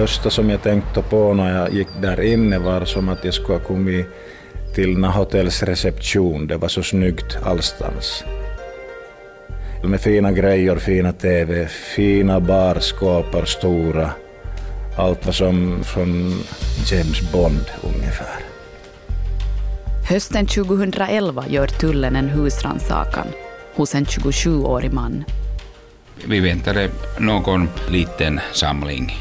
första som jag tänkte på när jag gick där inne var som att jag skulle ha kommit till Nahotells reception. Det var så snyggt allstans. Med fina grejer, fina TV, fina barskåpor, stora. Allt var som från James Bond ungefär. Hösten 2011 gör tullen en husrannsakan hos en 27-årig man. Vi väntade någon liten samling,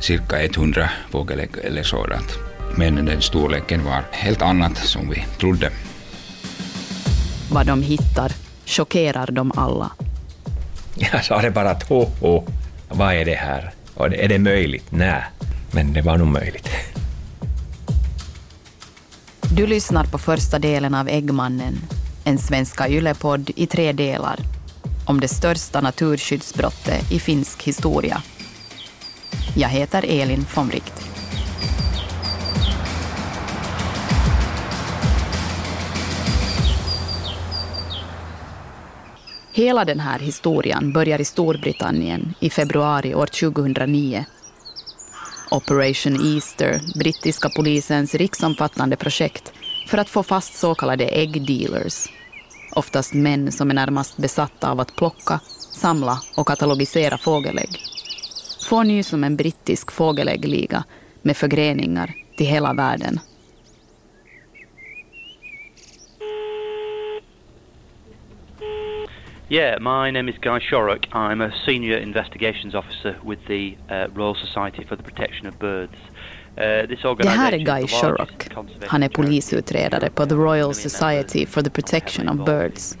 cirka 100 fågelägg eller sådant. Men den storleken var helt annat som vi trodde. Vad de hittar chockerar dem alla. Jag sa det bara att ho, ho, vad är det här? Och är det möjligt? Nej, men det var nog möjligt. Du lyssnar på första delen av Äggmannen, en svenska yllepodd i tre delar om det största naturskyddsbrottet i finsk historia. Jag heter Elin von Wright. Hela den här historien börjar i Storbritannien i februari år 2009. Operation Easter, brittiska polisens riksomfattande projekt för att få fast så kallade äggdealers. Oftast män som är närmast besatta av att plocka, samla och katalogisera fågelägg. Får nys om en brittisk fågeläggliga med förgreningar till hela världen. Yeah, my name is Guy Shorrock. I'm a senior investigations officer with the uh, Royal Society for the Protection of Birds. Uh, det här är Guy Shorrock. Han är polisutredare på The Royal Society for the Protection of Birds.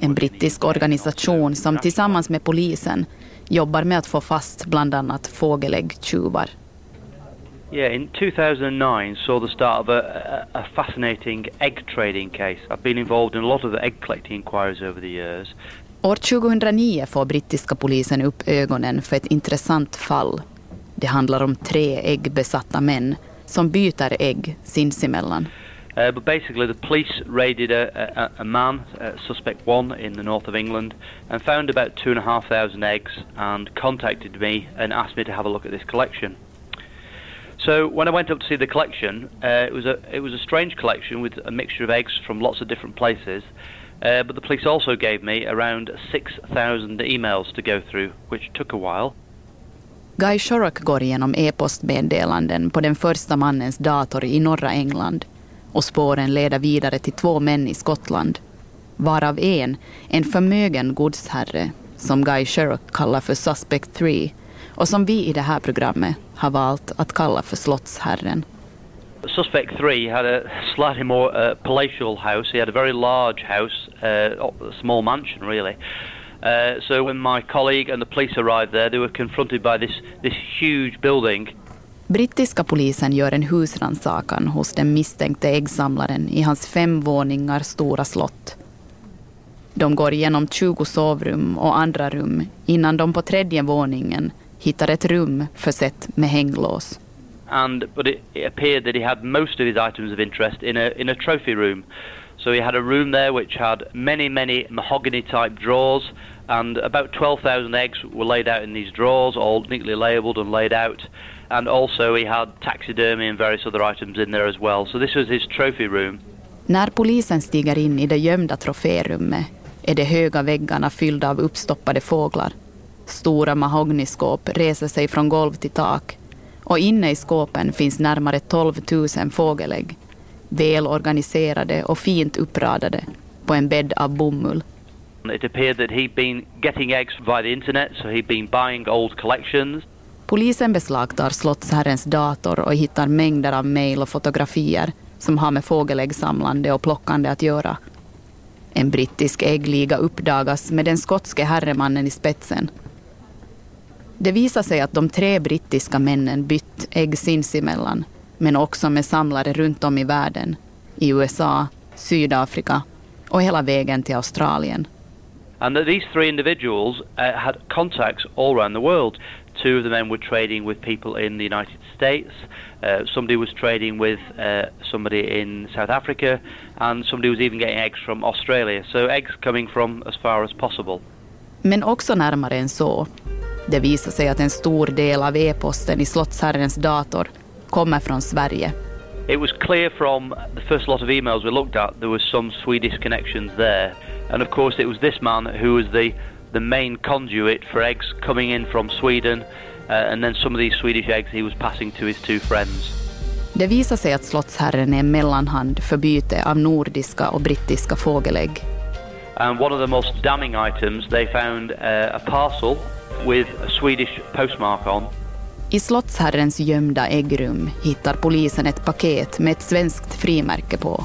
En brittisk organisation som tillsammans med polisen jobbar med att få fast bland annat fågeläggtjuvar. Yeah, in 2009 saw the start of a, a, fascinating egg trading case. I've been involved in a lot of the egg collecting inquiries over the years. År 2009 får brittiska polisen upp ögonen för ett intressant fall. Det handlar om tre äggbesatta män som byter ägg sinsemellan. Uh, but basically, the police raided a, a, a man, uh, suspect one, in the north of England, and found about two and a half thousand eggs, and contacted me and asked me to have a look at this collection. So when I went up to see the collection, uh, it was a it was a strange collection with a mixture of eggs from lots of different places. Uh, but the police also gave me around 6,000 emails to go through, which took a while. Guy Shorrock går igenom e-postmeddelanden på den första mannens dator i norra England och spåren leder vidare till två män i Skottland, varav en, en förmögen godsherre som Guy Sherrock kallar för Suspect 3 och som vi i det här programmet har valt att kalla för Slottsherren. Suspect 3 had a slightly more uh, palatial house. He had a very large house, uh, a small mansion really. Uh, so when my colleague and the police arrived there, they were confronted by this, this huge building. Brittiska polisen gör en husrannsakan hos den misstänkte äggsamlaren i hans fem våningar stora slott. De går igenom 20 sovrum och andra rum innan de på tredje våningen hittar ett rum försett med hänglås. And but it, it appeared that he had most of his items of interest in a in a trophy room. So he had a room there which had many many mahogany type drawers and about 12,000 eggs were laid out in these drawers all neatly labelled and laid out and also he had taxidermy and various other items in there as well. So this was his trophy room. När polisen stiger in i det gömda troférummet är de höga väggarna fyllda av uppstoppade fåglar. Stora mahognyskåp reser sig från golv till tak och inne i skåpen finns närmare 12 000 fågelägg, välorganiserade och fint uppradade på en bädd av bomull. It appeared that he'd been getting eggs via the internet, so he'd been buying old collections. Polisen beslagtar slottsherrens dator och hittar mängder av mejl och fotografier som har med fågeläggsamlande och plockande att göra. En brittisk äggliga uppdagas med den skotske herremannen i spetsen det visar sig att de tre brittiska männen bytt ägg sinsemellan, men också med samlare runt om i världen, i USA, Sydafrika och hela vägen till Australien. And that these three individuals uh, had contacts all around the world. Two of the men were trading with people in the United States. Uh, somebody was trading with uh, somebody in South Africa, and somebody was even getting eggs from Australia. So eggs coming from as far as possible. Men också närmare än så. Det visar sig att en stor del av e-posten i slottsherrens dator kommer från Sverige. It was clear from the first lot of emails we looked at there was some Swedish connections there. And of course it was this man who was the, the main conduit for eggs coming in from Sweden uh, and then some of these Swedish eggs he was passing to his two friends. Det visar sig att slottsherren är en mellanhand för byte av nordiska och brittiska fågelägg. And one of the most damning items they found uh, a parcel with a Swedish postmark on I slottsherrens gömda äggrum hittar polisen ett paket med ett svenskt frimärke på.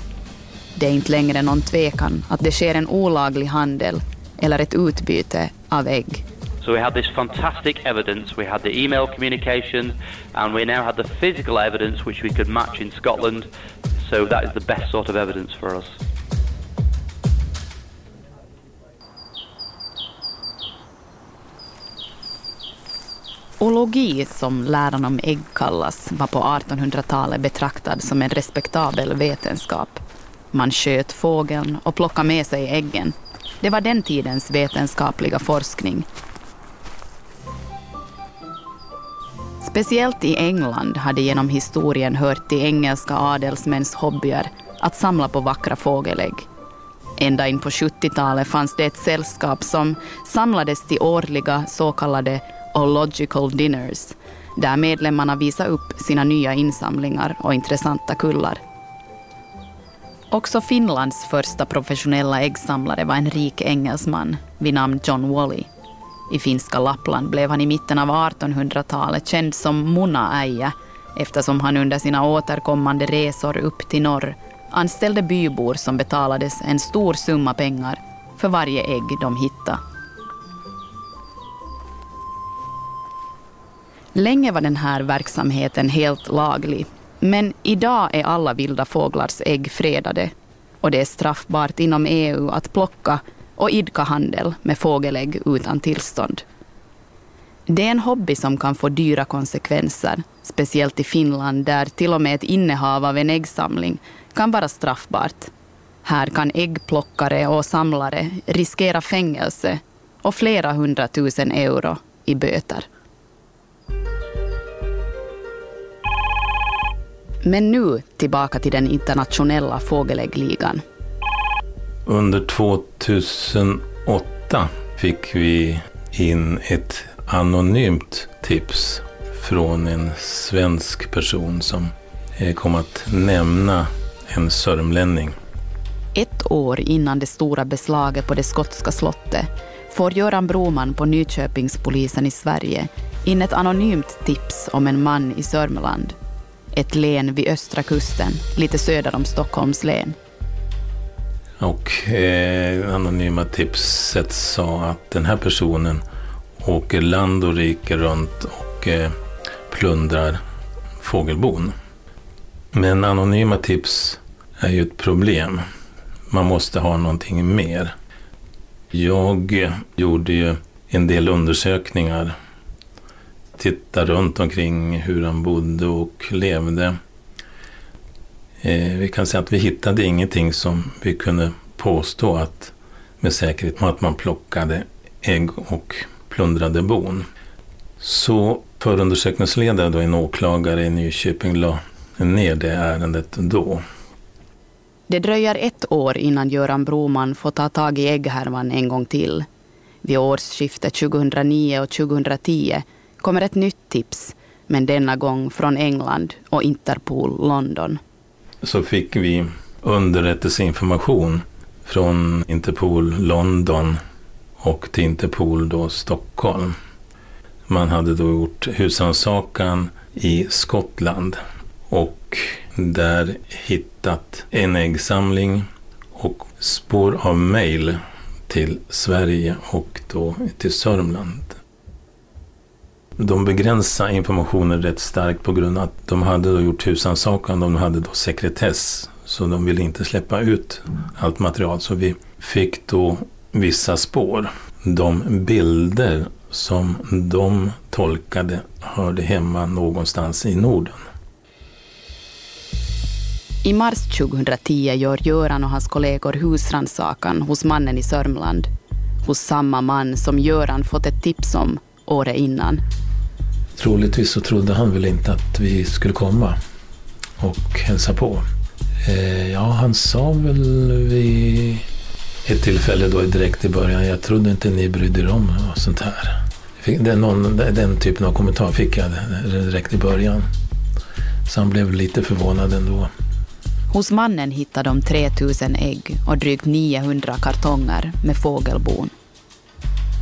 Det är inte längre någon tvekan att det sker en olaglig handel eller ett utbyte av ägg. So we had this fantastic evidence. We had the email communication, and we now had the physical evidence which we could match in Scotland. So that is the best sort of evidence for us. Ologi, som läran om ägg kallas, var på 1800-talet betraktad som en respektabel vetenskap. Man sköt fågeln och plockade med sig äggen. Det var den tidens vetenskapliga forskning. Speciellt i England hade genom historien hört till engelska adelsmäns hobbyer att samla på vackra fågelägg. Ända in på 70-talet fanns det ett sällskap som samlades till årliga så kallade och Logical Dinners, där medlemmarna visade upp sina nya insamlingar och intressanta kullar. Också Finlands första professionella äggsamlare var en rik engelsman vid namn John Wally. I finska Lappland blev han i mitten av 1800-talet känd som Munaäijä eftersom han under sina återkommande resor upp till norr anställde bybor som betalades en stor summa pengar för varje ägg de hittade. Länge var den här verksamheten helt laglig, men idag är alla vilda fåglars ägg fredade och det är straffbart inom EU att plocka och idka handel med fågelägg utan tillstånd. Det är en hobby som kan få dyra konsekvenser, speciellt i Finland där till och med ett innehav av en äggsamling kan vara straffbart. Här kan äggplockare och samlare riskera fängelse och flera hundratusen euro i böter. Men nu tillbaka till den internationella fågeläggligan. Under 2008 fick vi in ett anonymt tips från en svensk person som eh, kom att nämna en sörmlänning. Ett år innan det stora beslaget på det skotska slottet får Göran Broman på Nyköpingspolisen i Sverige in ett anonymt tips om en man i Sörmland ett län vid östra kusten, lite söder om Stockholms län. Och eh, anonyma tipset sa att den här personen åker land och rike runt och eh, plundrar fågelbon. Men anonyma tips är ju ett problem. Man måste ha någonting mer. Jag gjorde ju en del undersökningar titta runt omkring hur han bodde och levde. Eh, vi kan säga att vi hittade ingenting som vi kunde påstå att med säkerhet att man plockade ägg och plundrade bon. Så förundersökningsledare, då en åklagare i Nyköping, la ner det ärendet då. Det dröjer ett år innan Göran Broman får ta tag i ägghärvan en gång till. Vid årsskiftet 2009 och 2010 kommer ett nytt tips, men denna gång från England och Interpol London. Så fick vi underrättelseinformation från Interpol London och till Interpol då Stockholm. Man hade då gjort husrannsakan i Skottland och där hittat en äggsamling och spår av mejl till Sverige och då till Sörmland de begränsade informationen rätt starkt på grund av att de hade då gjort husrannsakan. De hade då sekretess. Så de ville inte släppa ut allt material. Så vi fick då vissa spår. De bilder som de tolkade hörde hemma någonstans i Norden. I mars 2010 gör Göran och hans kollegor husrannsakan hos mannen i Sörmland. Hos samma man som Göran fått ett tips om året innan. Troligtvis så trodde han väl inte att vi skulle komma och hälsa på. Eh, ja, han sa väl vid ett tillfälle då direkt i början, jag trodde inte ni brydde er om och sånt här. Den, någon, den typen av kommentar fick jag direkt i början. Så han blev lite förvånad ändå. Hos mannen hittade de 3000 ägg och drygt 900 kartonger med fågelbon.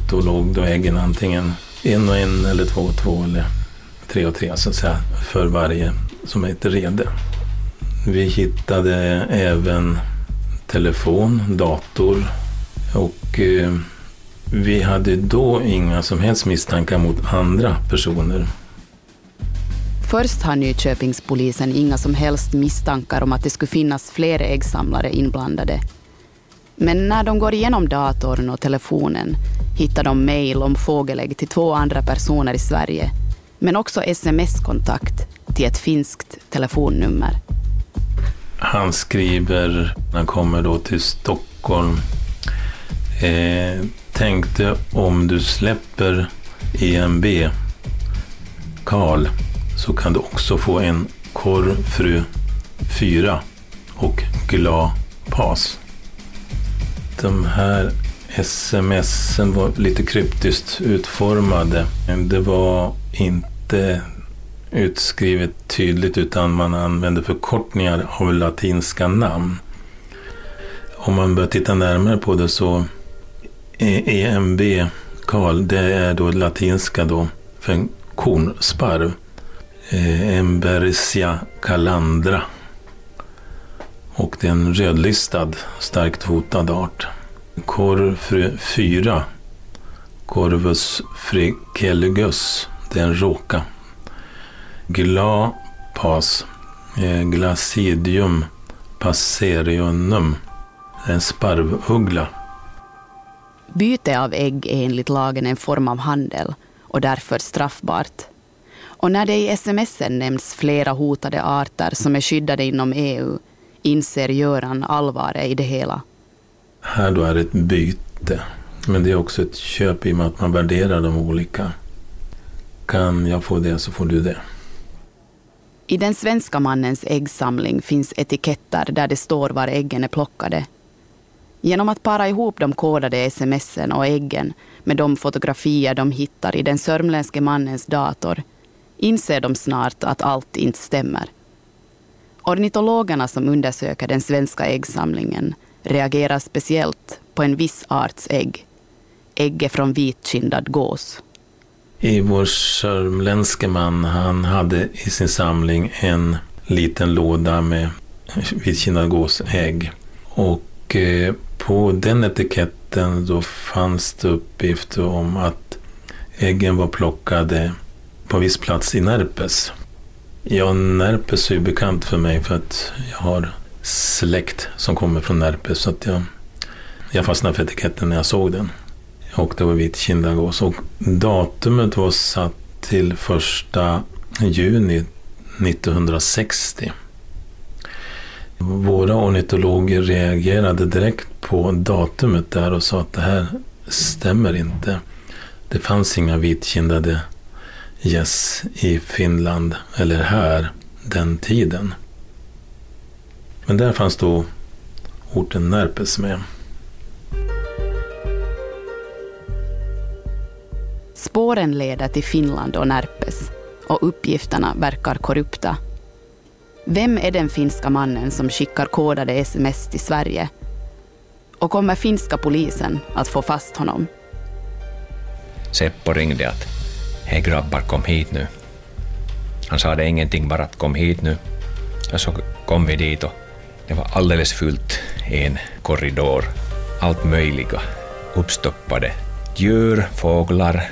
Då låg då äggen antingen en och en eller två och två eller tre och tre så att säga för varje som är rede. Vi hittade även telefon, dator och eh, vi hade då inga som helst misstankar mot andra personer. Först har Nyköpingspolisen inga som helst misstankar om att det skulle finnas fler äggsamlare inblandade. Men när de går igenom datorn och telefonen hittar de mejl om fågelägg till två andra personer i Sverige, men också sms-kontakt till ett finskt telefonnummer. Han skriver, när han kommer då till Stockholm, eh, tänkte om du släpper EMB, Karl, så kan du också få en korvfru 4 och glad pas. De här smsen var lite kryptiskt utformade. Det var inte utskrivet tydligt utan man använde förkortningar av latinska namn. Om man börjar titta närmare på det så EMB, Karl, det är då latinska då för en kornsparv. Eh, Embersia calandra. Och det är en rödlistad, starkt hotad art. Korv 4, Corvus frickelgus, det är en råka. Glapas, eh, Glacidium passerionum, det är en sparvuggla. Byte av ägg är enligt lagen en form av handel och därför straffbart. Och när det i sms nämns flera hotade arter som är skyddade inom EU inser Göran allvaret i det hela. Här då är det ett byte, men det är också ett köp i och med att man värderar de olika. Kan jag få det så får du det. I den svenska mannens äggsamling finns etiketter där det står var äggen är plockade. Genom att para ihop de kodade smsen och äggen med de fotografier de hittar i den sörmländske mannens dator inser de snart att allt inte stämmer. Ornitologerna som undersöker den svenska äggsamlingen reagerar speciellt på en viss arts ägg, ägget från vitkindad gås. I vår sörmländske man, han hade i sin samling en liten låda med vitkindad gåsägg. Och eh, på den etiketten då fanns det uppgifter om att äggen var plockade på viss plats i Närpes. Ja, Närpes är ju bekant för mig för att jag har släkt som kommer från Närpes. Så att jag, jag fastnade för etiketten när jag såg den. Och det var vit kindagås. Och datumet var satt till första juni 1960. Våra ornitologer reagerade direkt på datumet där och sa att det här stämmer inte. Det fanns inga vitkindade gäss i Finland eller här den tiden. Men där fanns då orten Närpes med. Spåren leder till Finland och Närpes och uppgifterna verkar korrupta. Vem är den finska mannen som skickar kodade sms till Sverige? Och kommer finska polisen att få fast honom? Seppo ringde att hej grabbar kom hit nu. Han sade ingenting, bara att kom hit nu. Och så kom vi dit och det var alldeles fullt i en korridor. Allt möjliga uppstoppade djur, fåglar,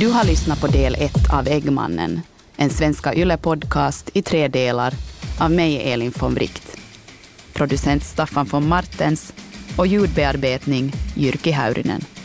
Du har lyssnat på del ett av Äggmannen, en Svenska Yle-podcast i tre delar av mig, Elin von Wright. Producent Staffan von Martens och ljudbearbetning Jyrki Häyrinen.